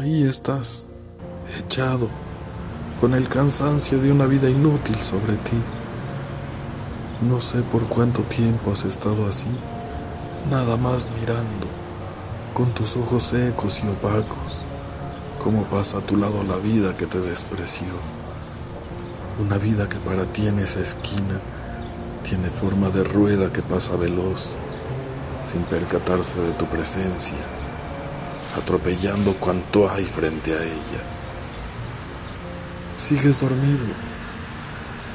Ahí estás, echado, con el cansancio de una vida inútil sobre ti. No sé por cuánto tiempo has estado así, nada más mirando, con tus ojos secos y opacos, cómo pasa a tu lado la vida que te despreció. Una vida que para ti en esa esquina tiene forma de rueda que pasa veloz, sin percatarse de tu presencia atropellando cuanto hay frente a ella. Sigues dormido.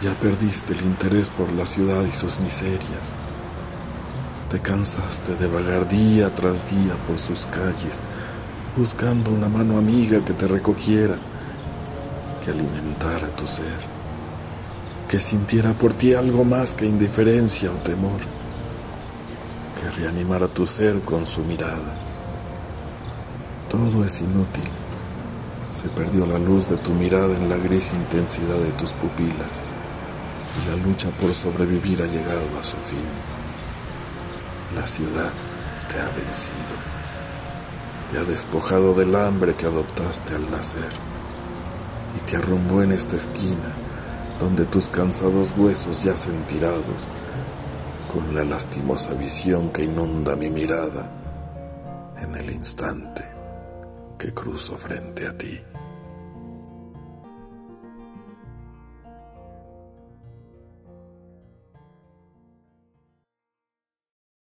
Ya perdiste el interés por la ciudad y sus miserias. Te cansaste de vagar día tras día por sus calles, buscando una mano amiga que te recogiera, que alimentara tu ser, que sintiera por ti algo más que indiferencia o temor, que reanimara tu ser con su mirada todo es inútil. Se perdió la luz de tu mirada en la gris intensidad de tus pupilas y la lucha por sobrevivir ha llegado a su fin. La ciudad te ha vencido, te ha despojado del hambre que adoptaste al nacer y te arrumbó en esta esquina donde tus cansados huesos yacen tirados con la lastimosa visión que inunda mi mirada en el instante que cruzo frente a ti.